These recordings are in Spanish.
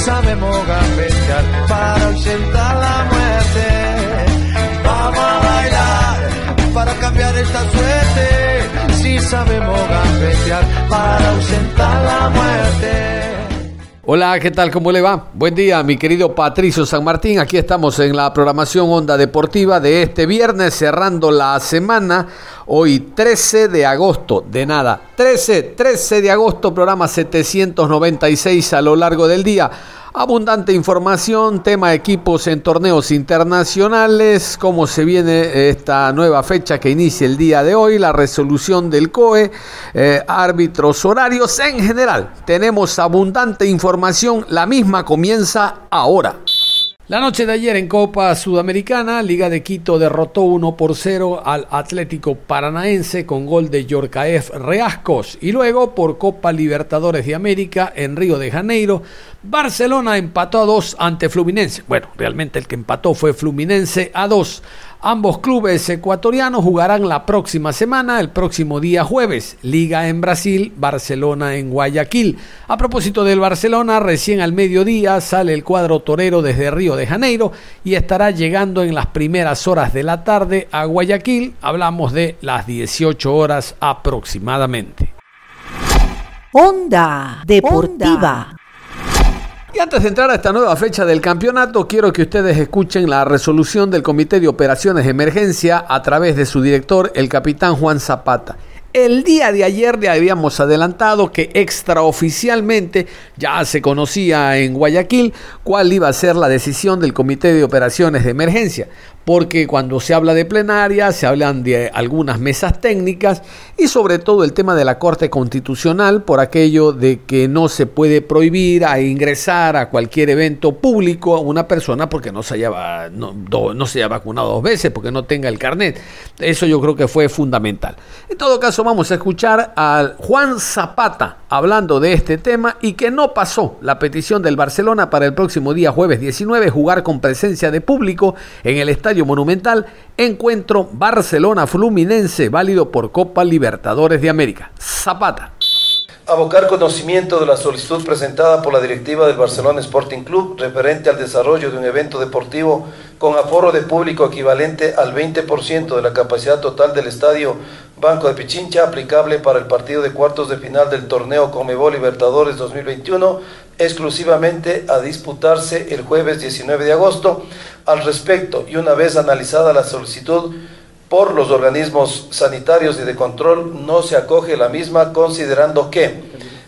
Sabemos gambetear para ausentar la muerte. Vamos a bailar para cambiar esta suerte. Si sabemos gambetear para ausentar la muerte. Hola, ¿qué tal? ¿Cómo le va? Buen día, mi querido Patricio San Martín. Aquí estamos en la programación Onda Deportiva de este viernes, cerrando la semana. Hoy 13 de agosto, de nada. 13, 13 de agosto, programa 796 a lo largo del día. Abundante información, tema equipos en torneos internacionales, cómo se viene esta nueva fecha que inicia el día de hoy, la resolución del COE, eh, árbitros horarios en general. Tenemos abundante información, la misma comienza ahora. La noche de ayer en Copa Sudamericana, Liga de Quito derrotó 1 por 0 al Atlético Paranaense con gol de Yorcaef Reascos. Y luego por Copa Libertadores de América en Río de Janeiro, Barcelona empató a 2 ante Fluminense. Bueno, realmente el que empató fue Fluminense a 2. Ambos clubes ecuatorianos jugarán la próxima semana, el próximo día jueves. Liga en Brasil, Barcelona en Guayaquil. A propósito del Barcelona, recién al mediodía sale el cuadro torero desde Río de Janeiro y estará llegando en las primeras horas de la tarde a Guayaquil. Hablamos de las 18 horas aproximadamente. Onda Deportiva. Y antes de entrar a esta nueva fecha del campeonato, quiero que ustedes escuchen la resolución del Comité de Operaciones de Emergencia a través de su director, el capitán Juan Zapata. El día de ayer le habíamos adelantado que extraoficialmente ya se conocía en Guayaquil cuál iba a ser la decisión del Comité de Operaciones de Emergencia porque cuando se habla de plenaria se hablan de algunas mesas técnicas y sobre todo el tema de la Corte Constitucional por aquello de que no se puede prohibir a ingresar a cualquier evento público a una persona porque no se haya, no, se haya vacunado dos veces, porque no tenga el carnet. Eso yo creo que fue fundamental. En todo caso vamos a escuchar a Juan Zapata hablando de este tema y que no pasó la petición del Barcelona para el próximo día jueves 19 jugar con presencia de público en el estadio Monumental, encuentro Barcelona-Fluminense, válido por Copa Libertadores de América. Zapata. Abocar conocimiento de la solicitud presentada por la directiva del Barcelona Sporting Club referente al desarrollo de un evento deportivo con aforo de público equivalente al 20% de la capacidad total del estadio Banco de Pichincha aplicable para el partido de cuartos de final del torneo Comebol Libertadores 2021 exclusivamente a disputarse el jueves 19 de agosto. Al respecto, y una vez analizada la solicitud por los organismos sanitarios y de control, no se acoge la misma considerando que,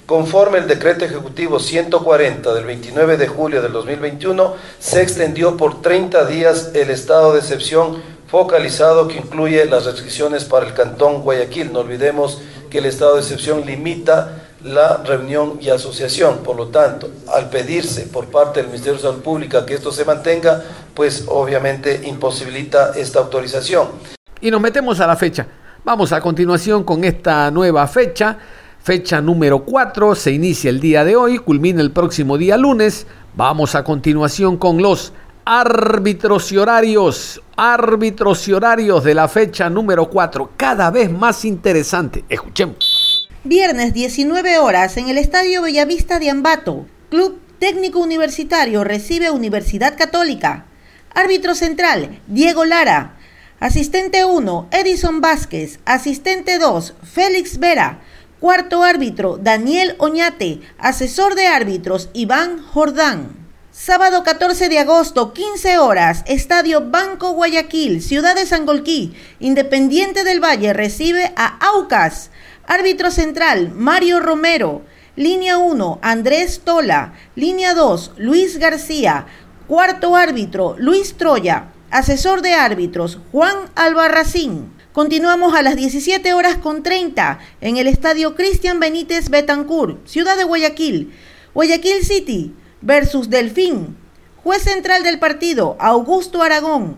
conforme el decreto ejecutivo 140 del 29 de julio del 2021, se extendió por 30 días el estado de excepción focalizado que incluye las restricciones para el Cantón Guayaquil. No olvidemos que el estado de excepción limita la reunión y asociación. Por lo tanto, al pedirse por parte del Ministerio de Salud Pública que esto se mantenga, pues obviamente imposibilita esta autorización. Y nos metemos a la fecha. Vamos a continuación con esta nueva fecha. Fecha número 4 se inicia el día de hoy, culmina el próximo día lunes. Vamos a continuación con los árbitros y horarios, árbitros y horarios de la fecha número 4, cada vez más interesante. Escuchemos. Viernes 19 horas en el Estadio Bellavista de Ambato. Club Técnico Universitario recibe Universidad Católica. Árbitro central, Diego Lara. Asistente 1, Edison Vázquez. Asistente 2, Félix Vera. Cuarto árbitro, Daniel Oñate. Asesor de árbitros, Iván Jordán. Sábado 14 de agosto, 15 horas, Estadio Banco Guayaquil, Ciudad de Sangolquí, Independiente del Valle recibe a Aucas. Árbitro central, Mario Romero. Línea 1, Andrés Tola. Línea 2, Luis García. Cuarto árbitro, Luis Troya. asesor de árbitros Juan Albarracín. Continuamos a las 17 horas con 30 en el estadio Cristian Benítez Betancourt, ciudad de Guayaquil. Guayaquil City versus Delfín. Juez central del partido, Augusto Aragón.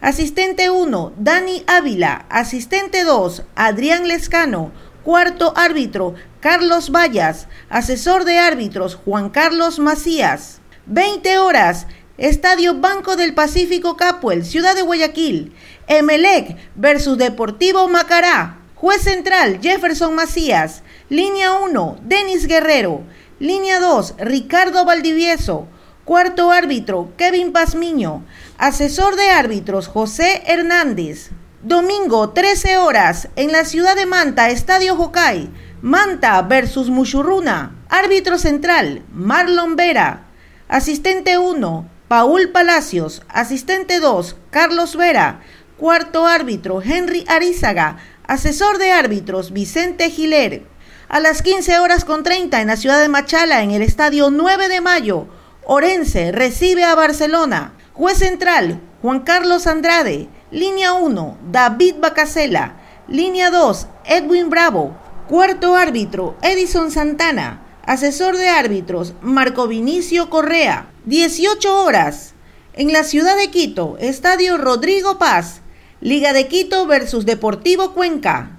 Asistente 1, Dani Ávila. Asistente 2, Adrián Lescano. Cuarto árbitro, Carlos Vallas. Asesor de árbitros, Juan Carlos Macías. 20 horas, Estadio Banco del Pacífico Capuel, Ciudad de Guayaquil. Emelec versus Deportivo Macará. Juez central, Jefferson Macías. Línea 1, Denis Guerrero. Línea 2, Ricardo Valdivieso. Cuarto árbitro, Kevin Pazmiño. Asesor de árbitros, José Hernández. Domingo, 13 horas, en la ciudad de Manta, Estadio Jocay. Manta versus Muchurruna. Árbitro central, Marlon Vera. Asistente 1, Paul Palacios. Asistente 2, Carlos Vera. Cuarto árbitro, Henry Arizaga. Asesor de árbitros, Vicente Giler. A las 15 horas con 30 en la ciudad de Machala, en el estadio 9 de mayo. Orense recibe a Barcelona. Juez central, Juan Carlos Andrade. Línea 1, David Bacasela. Línea 2, Edwin Bravo. Cuarto árbitro, Edison Santana. Asesor de árbitros, Marco Vinicio Correa. 18 horas. En la ciudad de Quito, Estadio Rodrigo Paz. Liga de Quito versus Deportivo Cuenca.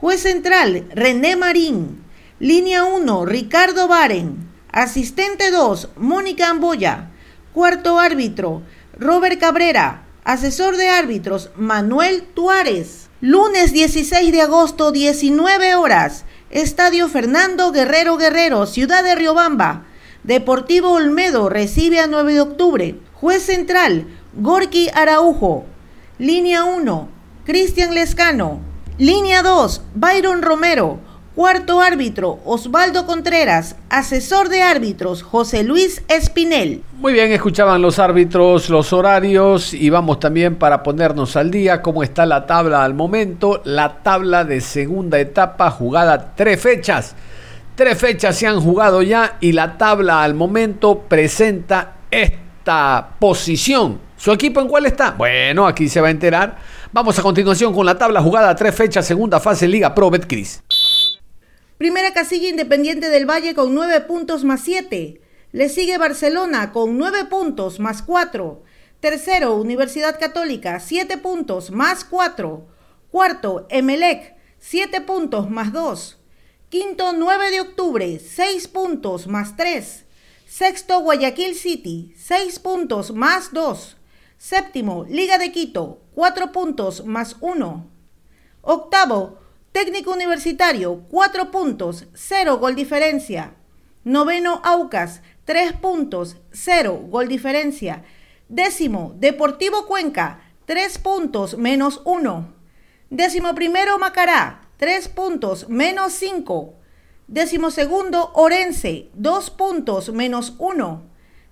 Juez central, René Marín. Línea 1, Ricardo Baren. Asistente 2, Mónica Amboya. Cuarto árbitro, Robert Cabrera. Asesor de árbitros, Manuel Tuárez. Lunes 16 de agosto, 19 horas. Estadio Fernando Guerrero Guerrero, Ciudad de Riobamba. Deportivo Olmedo recibe a 9 de octubre. Juez central, Gorky Araujo. Línea 1, Cristian Lescano. Línea 2, Byron Romero. Cuarto árbitro, Osvaldo Contreras. Asesor de árbitros, José Luis Espinel. Muy bien, escuchaban los árbitros, los horarios y vamos también para ponernos al día cómo está la tabla al momento. La tabla de segunda etapa jugada tres fechas. Tres fechas se han jugado ya y la tabla al momento presenta esta posición. ¿Su equipo en cuál está? Bueno, aquí se va a enterar. Vamos a continuación con la tabla jugada tres fechas, segunda fase Liga Pro Betcris. Primera casilla Independiente del Valle con 9 puntos más 7. Le sigue Barcelona con 9 puntos más 4. Tercero, Universidad Católica, 7 puntos más 4. Cuarto, Emelec, 7 puntos más 2. Quinto, 9 de octubre, 6 puntos más 3. Sexto, Guayaquil City, 6 puntos más 2. Séptimo, Liga de Quito, 4 puntos más 1. Octavo, Técnico Universitario, 4 puntos, 0 gol diferencia. Noveno, Aucas, 3 puntos, 0 gol diferencia. Décimo, Deportivo Cuenca, 3 puntos, menos 1. Décimo primero, Macará, 3 puntos, menos 5. Décimo segundo, Orense, 2 puntos, menos 1.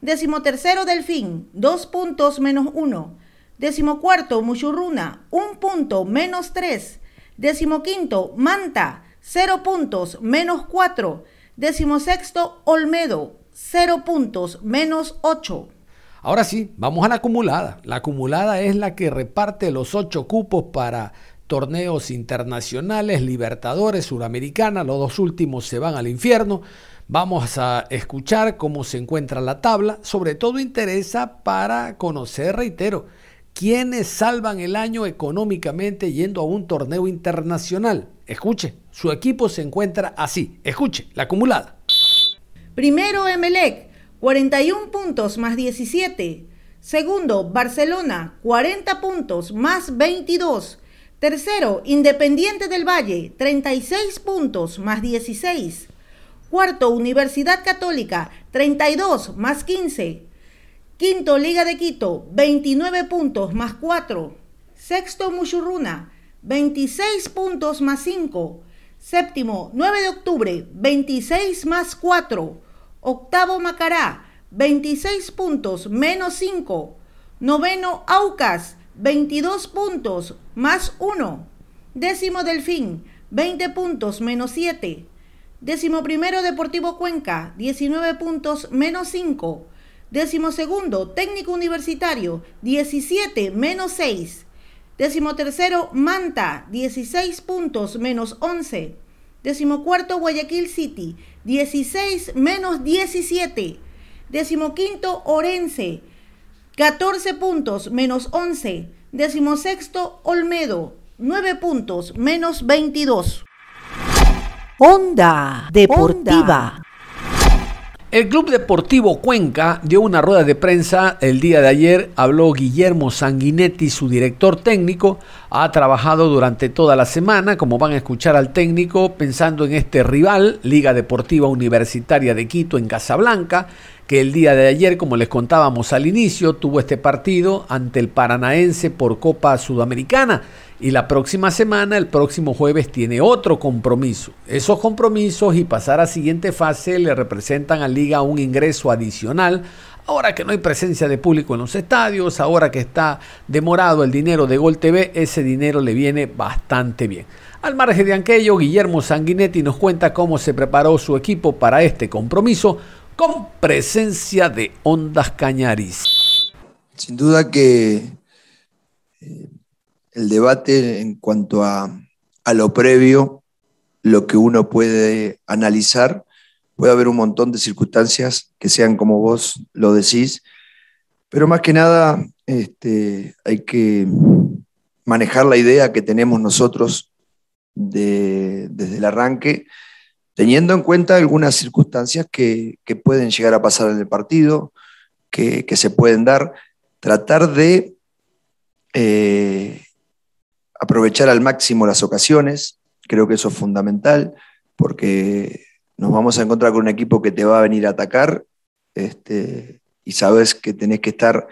Décimo tercero, Delfín, 2 puntos, menos 1. Décimo cuarto, Muchurruna, 1 punto, menos 3. Décimo quinto, Manta, 0 puntos, menos 4. Décimo sexto, Olmedo, 0 puntos, menos 8. Ahora sí, vamos a la acumulada. La acumulada es la que reparte los 8 cupos para torneos internacionales, Libertadores, Suramericana. Los dos últimos se van al infierno. Vamos a escuchar cómo se encuentra la tabla. Sobre todo interesa para conocer, reitero, ¿Quiénes salvan el año económicamente yendo a un torneo internacional? Escuche, su equipo se encuentra así. Escuche, la acumulada. Primero Emelec, 41 puntos más 17. Segundo, Barcelona, 40 puntos más 22. Tercero, Independiente del Valle, 36 puntos más 16. Cuarto, Universidad Católica, 32 más 15. Quinto, Liga de Quito, 29 puntos más 4. Sexto, Muchurruna, 26 puntos más 5. Séptimo, 9 de octubre, 26 más 4. Octavo, Macará, 26 puntos menos 5. Noveno, Aucas, 22 puntos más 1. Décimo, Delfín, 20 puntos menos 7. Décimo primero, Deportivo Cuenca, 19 puntos menos 5. Décimo segundo, técnico universitario, 17 menos 6. Décimo tercero, Manta, 16 puntos menos 11. Décimo cuarto, Guayaquil City, 16 menos 17. Décimo quinto, Orense, 14 puntos menos 11. Décimo sexto, Olmedo, 9 puntos menos 22. Onda Deportiva. El Club Deportivo Cuenca dio una rueda de prensa el día de ayer. Habló Guillermo Sanguinetti, su director técnico. Ha trabajado durante toda la semana, como van a escuchar al técnico, pensando en este rival, Liga Deportiva Universitaria de Quito en Casablanca, que el día de ayer, como les contábamos al inicio, tuvo este partido ante el Paranaense por Copa Sudamericana y la próxima semana, el próximo jueves, tiene otro compromiso. Esos compromisos y pasar a siguiente fase le representan a Liga un ingreso adicional. Ahora que no hay presencia de público en los estadios, ahora que está demorado el dinero de Gol TV, ese dinero le viene bastante bien. Al margen de aquello, Guillermo Sanguinetti nos cuenta cómo se preparó su equipo para este compromiso con presencia de Ondas Cañaris. Sin duda que eh, el debate en cuanto a, lo previo, lo que uno puede analizar, puede haber un montón de circunstancias que sean como vos lo decís, pero más que nada este, hay que manejar la idea que tenemos nosotros desde el arranque, teniendo en cuenta algunas circunstancias que, pueden llegar a pasar en el partido, que, se pueden dar, tratar de eh, aprovechar al máximo las ocasiones, creo que eso es fundamental, porque nos vamos a encontrar con un equipo que te va a venir a atacar este, y sabes que tenés que estar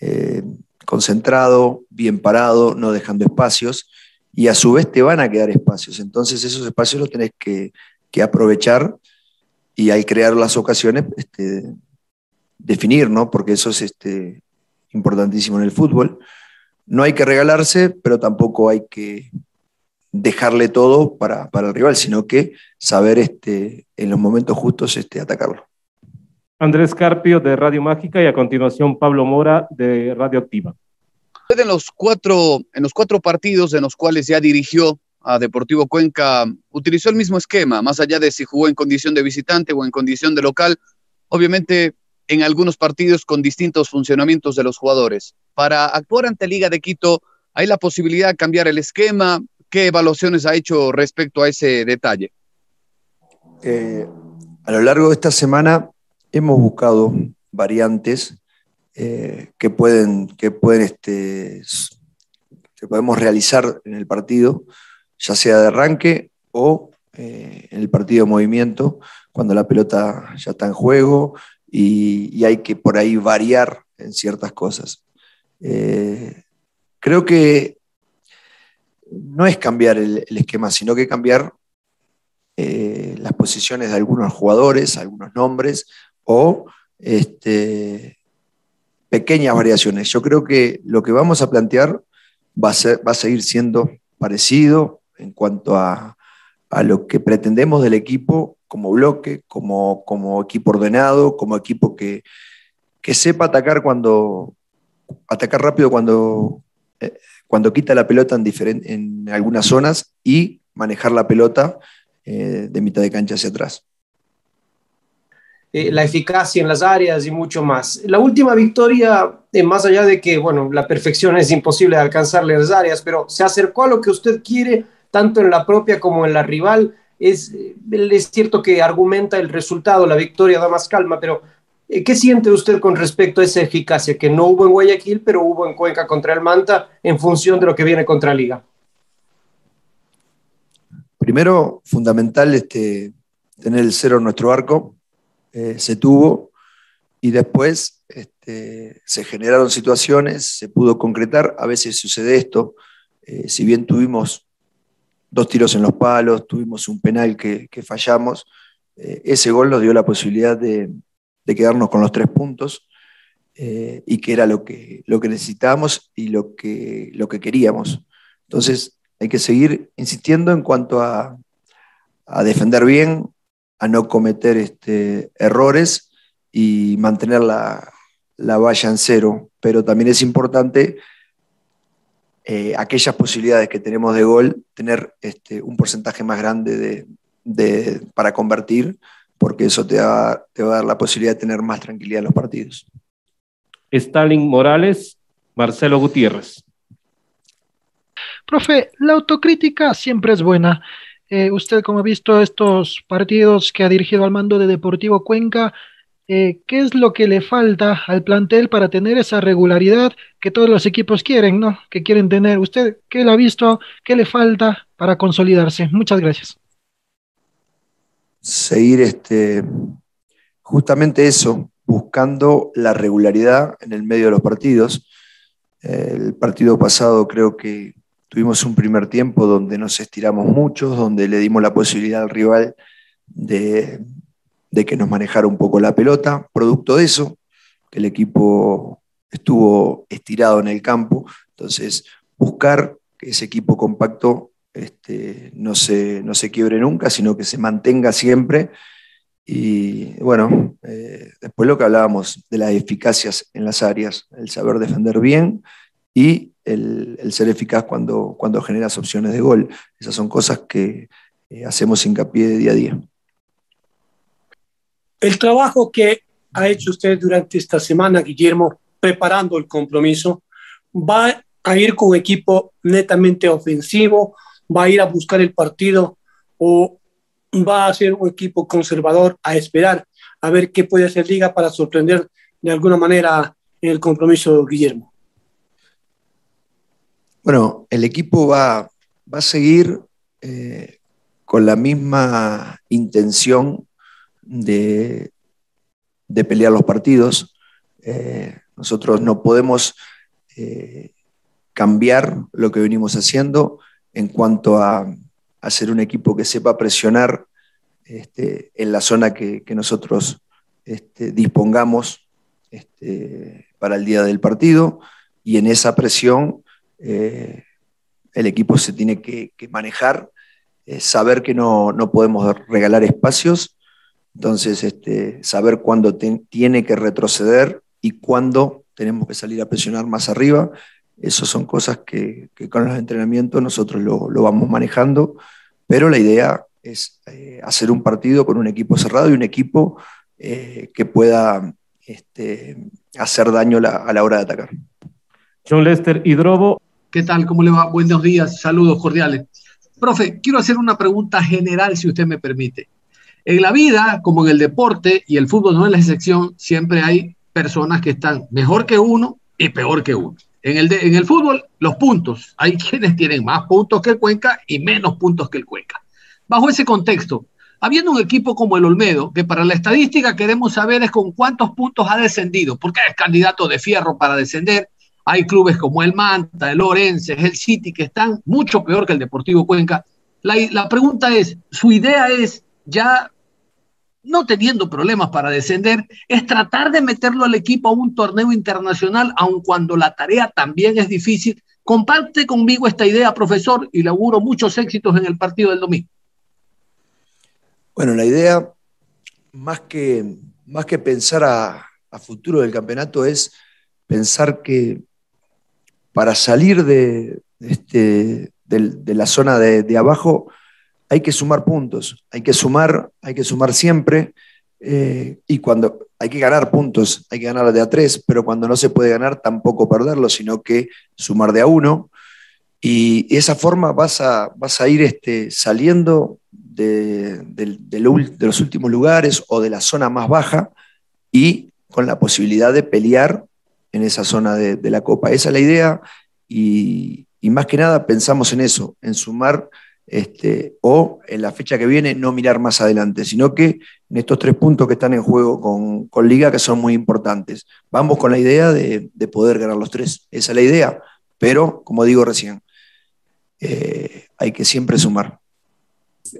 eh, concentrado, bien parado, no dejando espacios, y a su vez te van a quedar espacios. Entonces esos espacios los tenés que, aprovechar y al crear las ocasiones, este, definir, ¿no? Porque eso es este, importantísimo en el fútbol no hay que regalarse, pero tampoco hay que dejarle todo para, el rival, sino que saber este, en los momentos justos este, atacarlo. Andrés Carpio de Radio Mágica y a continuación Pablo Mora de Radio Activa. En los cuatro, en los cuatro partidos en los cuales ya dirigió a Deportivo Cuenca, utilizó el mismo esquema, más allá de si jugó en condición de visitante o en condición de local, obviamente en algunos partidos con distintos funcionamientos de los jugadores para actuar ante Liga de Quito, ¿hay la posibilidad de cambiar el esquema? ¿Qué evaluaciones ha hecho respecto a ese detalle? Eh, a lo largo de esta semana hemos buscado variantes eh, que pueden, que pueden este, que podemos realizar en el partido, ya sea de arranque o eh, en el partido de movimiento, cuando la pelota ya está en juego y, y hay que por ahí variar en ciertas cosas. Eh, creo que no es cambiar el, esquema, sino que cambiar eh, las posiciones de algunos jugadores, algunos nombres o este, pequeñas variaciones. Yo creo que lo que vamos a plantear va a, seguir siendo parecido en cuanto a, lo que pretendemos del equipo como bloque, como, equipo ordenado, como equipo que sepa atacar cuando, atacar rápido cuando, eh, cuando quita la pelota en, en algunas zonas y manejar la pelota eh, de mitad de cancha hacia atrás. Eh, la eficacia en las áreas y mucho más. La última victoria, más allá de que, bueno, la perfección es imposible de alcanzarle en las áreas, pero se acercó a lo que usted quiere, tanto en la propia como en la rival. Es, es cierto que argumenta el resultado, la victoria da más calma, pero eh, ¿Qué siente usted con respecto a esa eficacia que no hubo en Guayaquil, pero hubo en Cuenca contra el Manta en función de lo que viene contra Liga? Primero, fundamental este, tener el cero en nuestro arco, eh, se tuvo, y después este, se generaron situaciones, se pudo concretar, a veces sucede esto, eh, si bien tuvimos dos tiros en los palos, tuvimos un penal que fallamos, ese gol nos dio la posibilidad de, de quedarnos con los tres puntos eh, y que era lo que, lo que necesitábamos y lo que, lo que queríamos. Entonces hay que seguir insistiendo en cuanto a, defender bien, a no cometer este, errores y mantener la, la valla en cero, pero también es importante eh, aquellas posibilidades que tenemos de gol, tener este, un porcentaje más grande de, para convertir, porque eso te va, te va a dar la posibilidad de tener más tranquilidad en los partidos. Stalin Morales, Marcelo Gutiérrez. Profe, la autocrítica siempre es buena. Eh, usted, como ha visto estos partidos que ha dirigido al mando de Deportivo Cuenca, eh, ¿qué es lo que le falta al plantel para tener esa regularidad que todos los equipos quieren, ¿no? Que quieren tener. ¿Usted qué le ha visto? ¿Qué le falta para consolidarse? Muchas gracias. Seguir este, justamente eso, buscando la regularidad en el medio de los partidos. El partido pasado creo que tuvimos un primer tiempo donde nos estiramos mucho, donde le dimos la posibilidad al rival de, de que nos manejara un poco la pelota. Producto de eso, que el equipo estuvo estirado en el campo. Entonces, buscar que ese equipo compacto este, no, se, no se quiebre nunca, sino que se mantenga siempre. Y bueno, eh, después lo que hablábamos de las eficacias en las áreas, el saber defender bien y el, ser eficaz cuando, cuando generas opciones de gol. Esas son cosas que eh, hacemos hincapié día a día. El trabajo que ha hecho usted durante esta semana, Guillermo, preparando el compromiso, va a ir con un equipo netamente ofensivo, va a ir a buscar el partido o va a ser un equipo conservador a esperar a ver qué puede hacer Liga para sorprender de alguna manera el compromiso, Guillermo. Bueno, el equipo va, va a seguir eh, con la misma intención de, pelear los partidos. Eh, nosotros no podemos eh, cambiar lo que venimos haciendo en cuanto a, ser un equipo que sepa presionar este, en la zona que, nosotros este, dispongamos este, para el día del partido. Y en esa presión eh, el equipo se tiene que, manejar, saber que no, no, podemos regalar espacios. Entonces, saber cuándo tiene que retroceder y cuándo tenemos que salir a presionar más arriba, esas son cosas que, con los entrenamientos nosotros lo, vamos manejando, pero la idea es eh, hacer un partido con un equipo cerrado y un equipo eh, que pueda este, hacer daño a la hora de atacar. John Lester Hidrobo. ¿Qué tal? ¿Cómo le va? Buenos días, saludos cordiales. Profe, quiero hacer una pregunta general, si usted me permite. En la vida, como en el deporte, y el fútbol no es la excepción, siempre hay personas que están mejor que uno y peor que uno. En el, en el fútbol, los puntos. Hay quienes tienen más puntos que el Cuenca y menos puntos que el Cuenca. Bajo ese contexto, habiendo un equipo como el Olmedo, que para la estadística queremos saber es con cuántos puntos ha descendido, porque es candidato de fierro para descender. Hay clubes como el Manta, el Orense, el City, que están mucho peor que el Deportivo Cuenca. La, la pregunta es, ¿su idea es ya no teniendo problemas para descender, es tratar de meterlo al equipo a un torneo internacional, aun cuando la tarea también es difícil. Comparte conmigo esta idea, profesor, y le auguro muchos éxitos en el partido del domingo. Bueno, la idea, más que, más que pensar a, futuro del campeonato, es pensar que para salir de, este, de, la zona de abajo, hay que sumar puntos, hay que sumar, hay que sumar siempre. Eh, y cuando hay que ganar puntos, hay que ganar de a tres, pero cuando no se puede ganar, tampoco perderlo, sino que sumar de a uno. Y esa forma vas a, vas a ir este, saliendo de, los últimos lugares o de la zona más baja y con la posibilidad de pelear en esa zona de, la Copa. Esa es la idea y, y más que nada pensamos en eso, en sumar este, o en la fecha que viene no mirar más adelante, sino que en estos tres puntos que están en juego con, Liga, que son muy importantes. Vamos con la idea de, poder ganar los tres, esa es la idea, pero como digo recién, eh, hay que siempre sumar.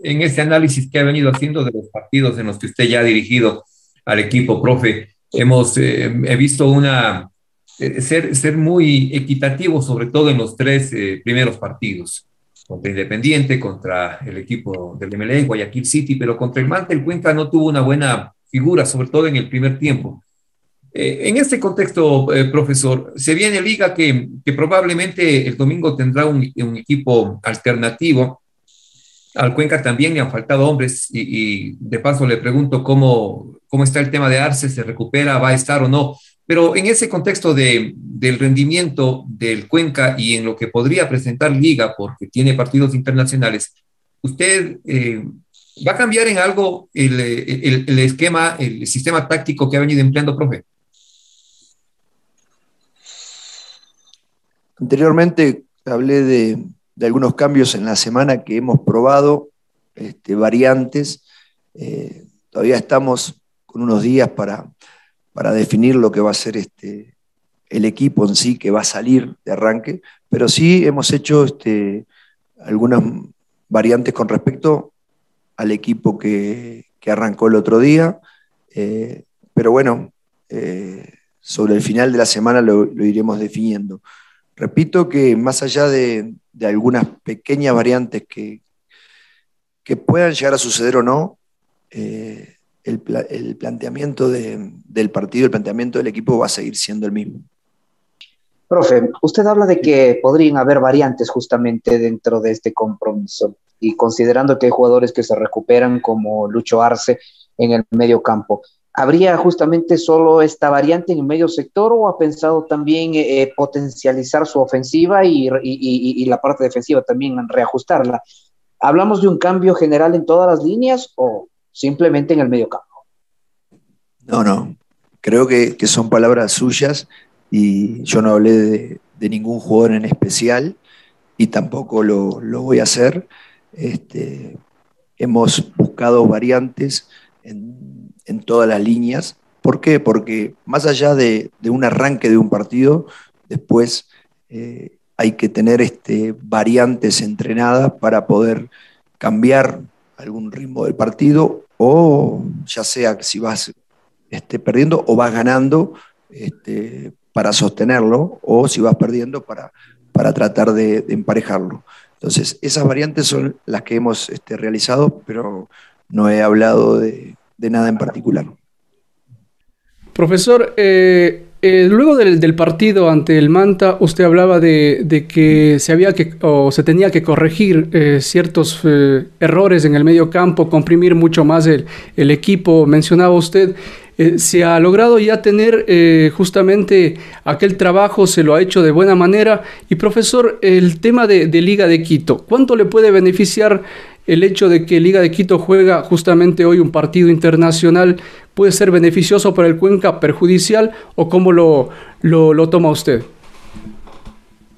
En este análisis que ha venido haciendo de los partidos en los que usted ya ha dirigido al equipo, profe, hemos eh, he visto una eh, ser, ser muy equitativo, sobre todo en los tres primeros partidos contra Independiente, contra el equipo del MLE, Guayaquil City, pero contra el Manta el Cuenca no tuvo una buena figura, sobre todo en el primer tiempo. Eh, en este contexto, eh, profesor, se viene Liga que, que, probablemente el domingo tendrá un, un, equipo alternativo. Al Cuenca también le han faltado hombres y, y, de paso le pregunto cómo, cómo está el tema de Arce, se recupera, va a estar o no. Pero en ese contexto de, del rendimiento del Cuenca y en lo que podría presentar Liga, porque tiene partidos internacionales, ¿usted eh, va a cambiar en algo el, el, el, esquema, el sistema táctico que ha venido empleando, profe? Anteriormente hablé de, de algunos cambios en la semana que hemos probado, este, variantes. Eh, todavía estamos con unos días para para definir lo que va a ser este, el equipo en sí que va a salir de arranque, pero sí hemos hecho este, algunas variantes con respecto al equipo que, que arrancó el otro día, eh, pero bueno, eh, sobre el final de la semana lo, iremos definiendo. Repito que más allá de, de algunas pequeñas variantes que, que, puedan llegar a suceder o no, eh, el, el planteamiento de, del partido, el planteamiento del equipo va a seguir siendo el mismo. Profe, usted habla de que podrían haber variantes justamente dentro de este compromiso y considerando que hay jugadores que se recuperan como Lucho Arce en el medio campo. ¿Habría justamente solo esta variante en el medio sector o ha pensado también eh, potencializar su ofensiva y, y, y, y, la parte defensiva también reajustarla? ¿Hablamos de un cambio general en todas las líneas o simplemente en el medio campo. No, no. Creo que, que son palabras suyas y yo no hablé de, ningún jugador en especial y tampoco lo, lo voy a hacer. Este, hemos buscado variantes en, en, todas las líneas. ¿Por qué? Porque más allá de, de un arranque de un partido, después eh, hay que tener este, variantes entrenadas para poder cambiar algún ritmo del partido o ya sea si vas este, perdiendo o vas ganando este, para sostenerlo, o si vas perdiendo para, para tratar de, emparejarlo. Entonces, esas variantes son las que hemos este, realizado, pero no he hablado de, de nada en particular. Profesor, eh, eh, luego del, partido ante el Manta, usted hablaba de, que se había que o se tenía que corregir eh, ciertos eh, errores en el medio campo, comprimir mucho más el, equipo. Mencionaba usted, se ha logrado ya tener justamente aquel trabajo, se lo ha hecho de buena manera. Y profesor, el tema de, de Liga de Quito, ¿cuánto le puede beneficiar el hecho de que Liga de Quito juega justamente hoy un partido internacional puede ser beneficioso para el Cuenca, perjudicial o cómo lo, lo, toma usted?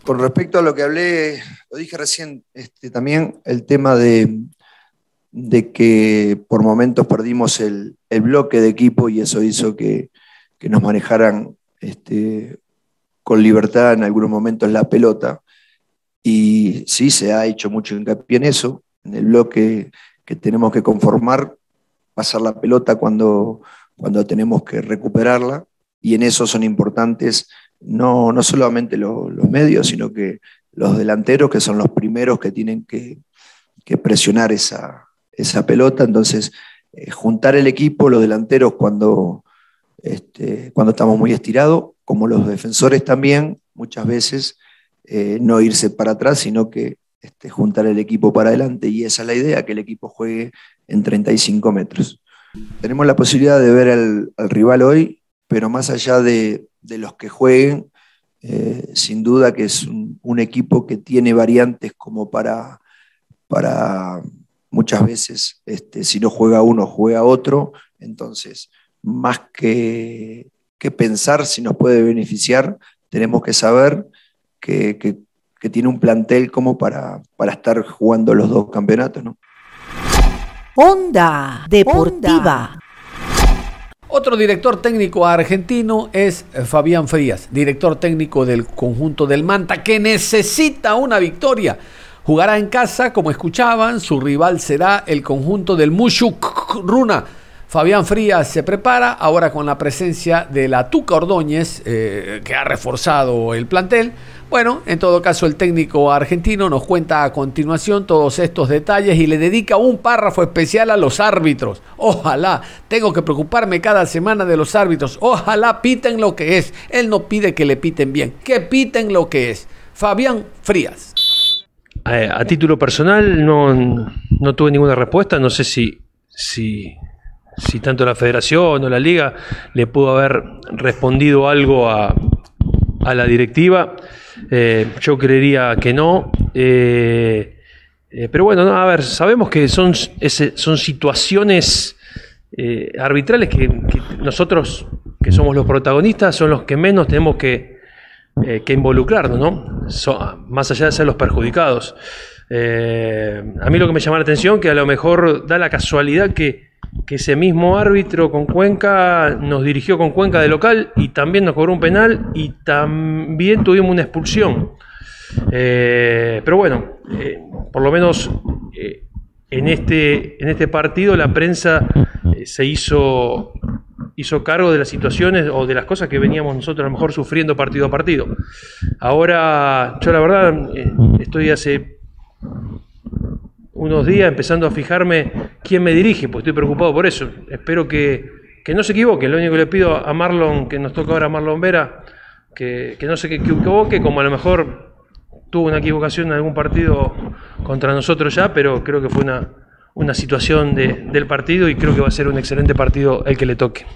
Con respecto a lo que hablé, lo dije recién, este, también el tema de, de, que por momentos perdimos el, el, bloque de equipo y eso hizo que, que nos manejaran este, con libertad en algunos momentos la pelota. Y sí, se ha hecho mucho hincapié en eso, en el bloque que tenemos que conformar, pasar la pelota cuando, cuando tenemos que recuperarla, y en eso son importantes no, no solamente lo, los medios, sino que los delanteros, que son los primeros que tienen que, que presionar esa, esa, pelota. Entonces, eh, juntar el equipo, los delanteros cuando, este, cuando estamos muy estirados, como los defensores también, muchas veces eh, no irse para atrás, sino que este, juntar el equipo para adelante y esa es la idea, que el equipo juegue en 35 metros. Tenemos la posibilidad de ver al, al rival hoy, pero más allá de, de los que jueguen, eh, sin duda que es un, equipo que tiene variantes como para, para muchas veces, este, si no juega uno, juega otro, entonces, más que, que pensar si nos puede beneficiar, tenemos que saber que que tiene un plantel como para, para estar jugando los dos campeonatos, ¿no? Onda Deportiva. Otro director técnico argentino es Fabián Frías, director técnico del conjunto del Manta, que necesita una victoria. Jugará en casa, como escuchaban, su rival será el conjunto del Mushuk Runa. Fabián Frías se prepara ahora con la presencia de la Tuca Ordóñez, eh, que ha reforzado el plantel, Bueno, en todo caso el técnico argentino nos cuenta a continuación todos estos detalles y le dedica un párrafo especial a los árbitros. Ojalá, tengo que preocuparme cada semana de los árbitros. Ojalá piten lo que es. Él no pide que le piten bien, que piten lo que es. Fabián Frías. Eh, a, título personal no, no, tuve ninguna respuesta, no sé si, si, si tanto la federación o la liga le pudo haber respondido algo a, a la directiva. Eh, yo creería que no. Eh, eh, pero bueno, a ver, sabemos que son, son situaciones arbitrales que, nosotros, que somos los protagonistas, son los que menos tenemos que, que involucrarnos, ¿no? más allá de ser los perjudicados. a mí lo que me llama la atención que a lo mejor da la casualidad que que ese mismo árbitro con Cuenca nos dirigió con Cuenca de local y también nos cobró un penal y también tuvimos una expulsión. Eh, pero bueno, eh, por lo menos eh, en, este, en este partido la prensa se hizo, hizo cargo de las situaciones o de las cosas que veníamos nosotros a lo mejor sufriendo partido a partido. Ahora, yo la verdad estoy hace unos días empezando a fijarme quién me dirige, pues estoy preocupado por eso. Espero que, no se equivoque. Lo único que le pido a Marlon, que nos toca ahora Marlon Vera, que, no se equivoque, como a lo mejor tuvo una equivocación en algún partido contra nosotros ya, pero creo que fue una, una situación del partido y creo que va a ser un excelente partido el que le toque.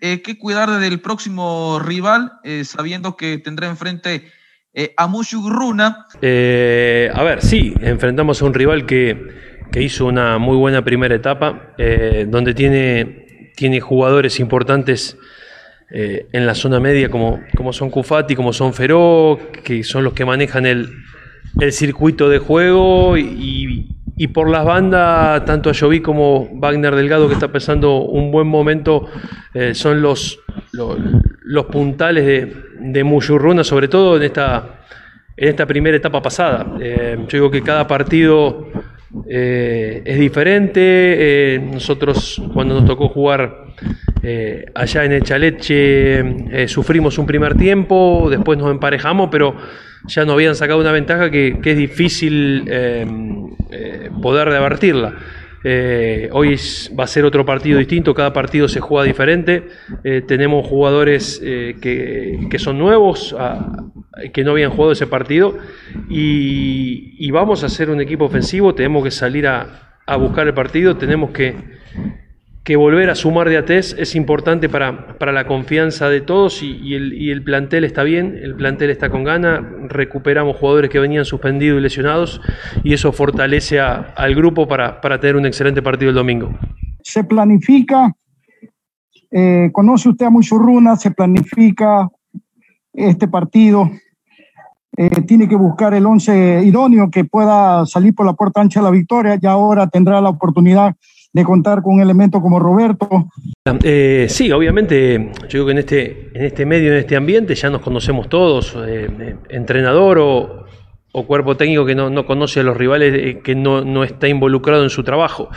Eh, ¿Qué cuidar del próximo rival, eh, sabiendo que tendrá enfrente eh, Amushu Runa. Eh, a ver, sí, enfrentamos a un rival que, hizo una muy buena primera etapa, eh, donde tiene, tiene jugadores importantes en la zona media, como, como son Kufati, como son Feró, que son los que manejan el, circuito de juego y, por las bandas, tanto a Jovi como Wagner Delgado, que está pasando un buen momento, son los, los puntales de, de Muyurruna, sobre todo en esta, en esta primera etapa pasada. Eh, yo digo que cada partido eh, es diferente. Eh, nosotros cuando nos tocó jugar allá en Echaleche sufrimos un primer tiempo, después nos emparejamos, pero ya nos habían sacado una ventaja que, que es difícil poder revertirla. Eh, hoy va a ser otro partido distinto, cada partido se juega diferente. Eh, tenemos jugadores eh, que, son nuevos, que no habían jugado ese partido, y, vamos a ser un equipo ofensivo. Tenemos que salir a, a buscar el partido, tenemos que, que volver a sumar de ATES es importante para, para la confianza de todos y, el, plantel está bien, el plantel está con gana, recuperamos jugadores que venían suspendidos y lesionados y eso fortalece al grupo para, tener un excelente partido el domingo. Se planifica, eh, conoce usted a Muchurruna, se planifica este partido, eh, tiene que buscar el once idóneo que pueda salir por la puerta ancha de la victoria y ahora tendrá la oportunidad de contar con un elemento como Roberto. Eh, sí, obviamente, yo creo que en este, en este medio, en este ambiente, ya nos conocemos todos, eh, eh, entrenador o, o cuerpo técnico que no, conoce a los rivales, que no, está involucrado en su trabajo.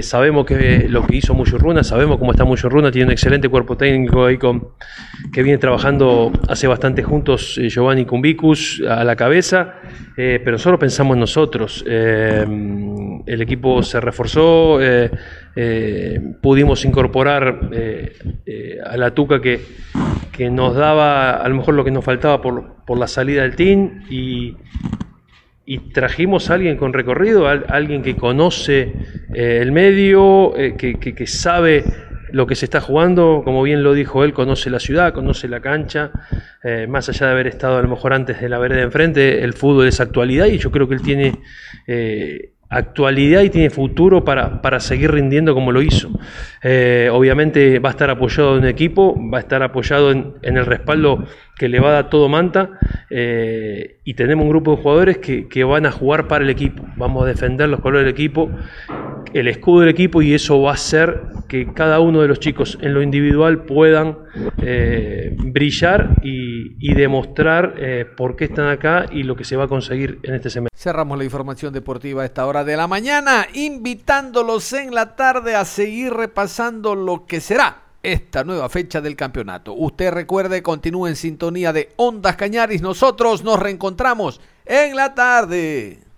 Sabemos que lo que hizo Runa, sabemos cómo está Runa, tiene un excelente cuerpo técnico ahí con, que viene trabajando hace bastante juntos Giovanni Cumbicus a la cabeza, pero solo pensamos en nosotros. El equipo se reforzó, pudimos incorporar a la Tuca que, que nos daba a lo mejor lo que nos faltaba por, por la salida del team y, y trajimos a alguien con recorrido, alguien que conoce eh, el medio, eh, que, que, sabe lo que se está jugando, como bien lo dijo él, conoce la ciudad, conoce la cancha, eh, más allá de haber estado a lo mejor antes de la vereda de enfrente, el fútbol es actualidad y yo creo que él tiene actualidad y tiene futuro para, para seguir rindiendo como lo hizo. Eh, obviamente va a estar apoyado en un equipo, va a estar apoyado en, el respaldo que le va a dar todo Manta eh, y tenemos un grupo de jugadores que, que, van a jugar para el equipo. Vamos a defender los colores del equipo, el escudo del equipo y eso va a hacer que cada uno de los chicos en lo individual puedan eh, brillar y, y demostrar por qué están acá y lo que se va a conseguir en este semestre. Cerramos la información deportiva a esta hora de la mañana, invitándolos en la tarde a seguir repasando lo que será esta nueva fecha del campeonato. Usted recuerde, continúe en sintonía de Ondas Cañaris. Nosotros nos reencontramos en la tarde.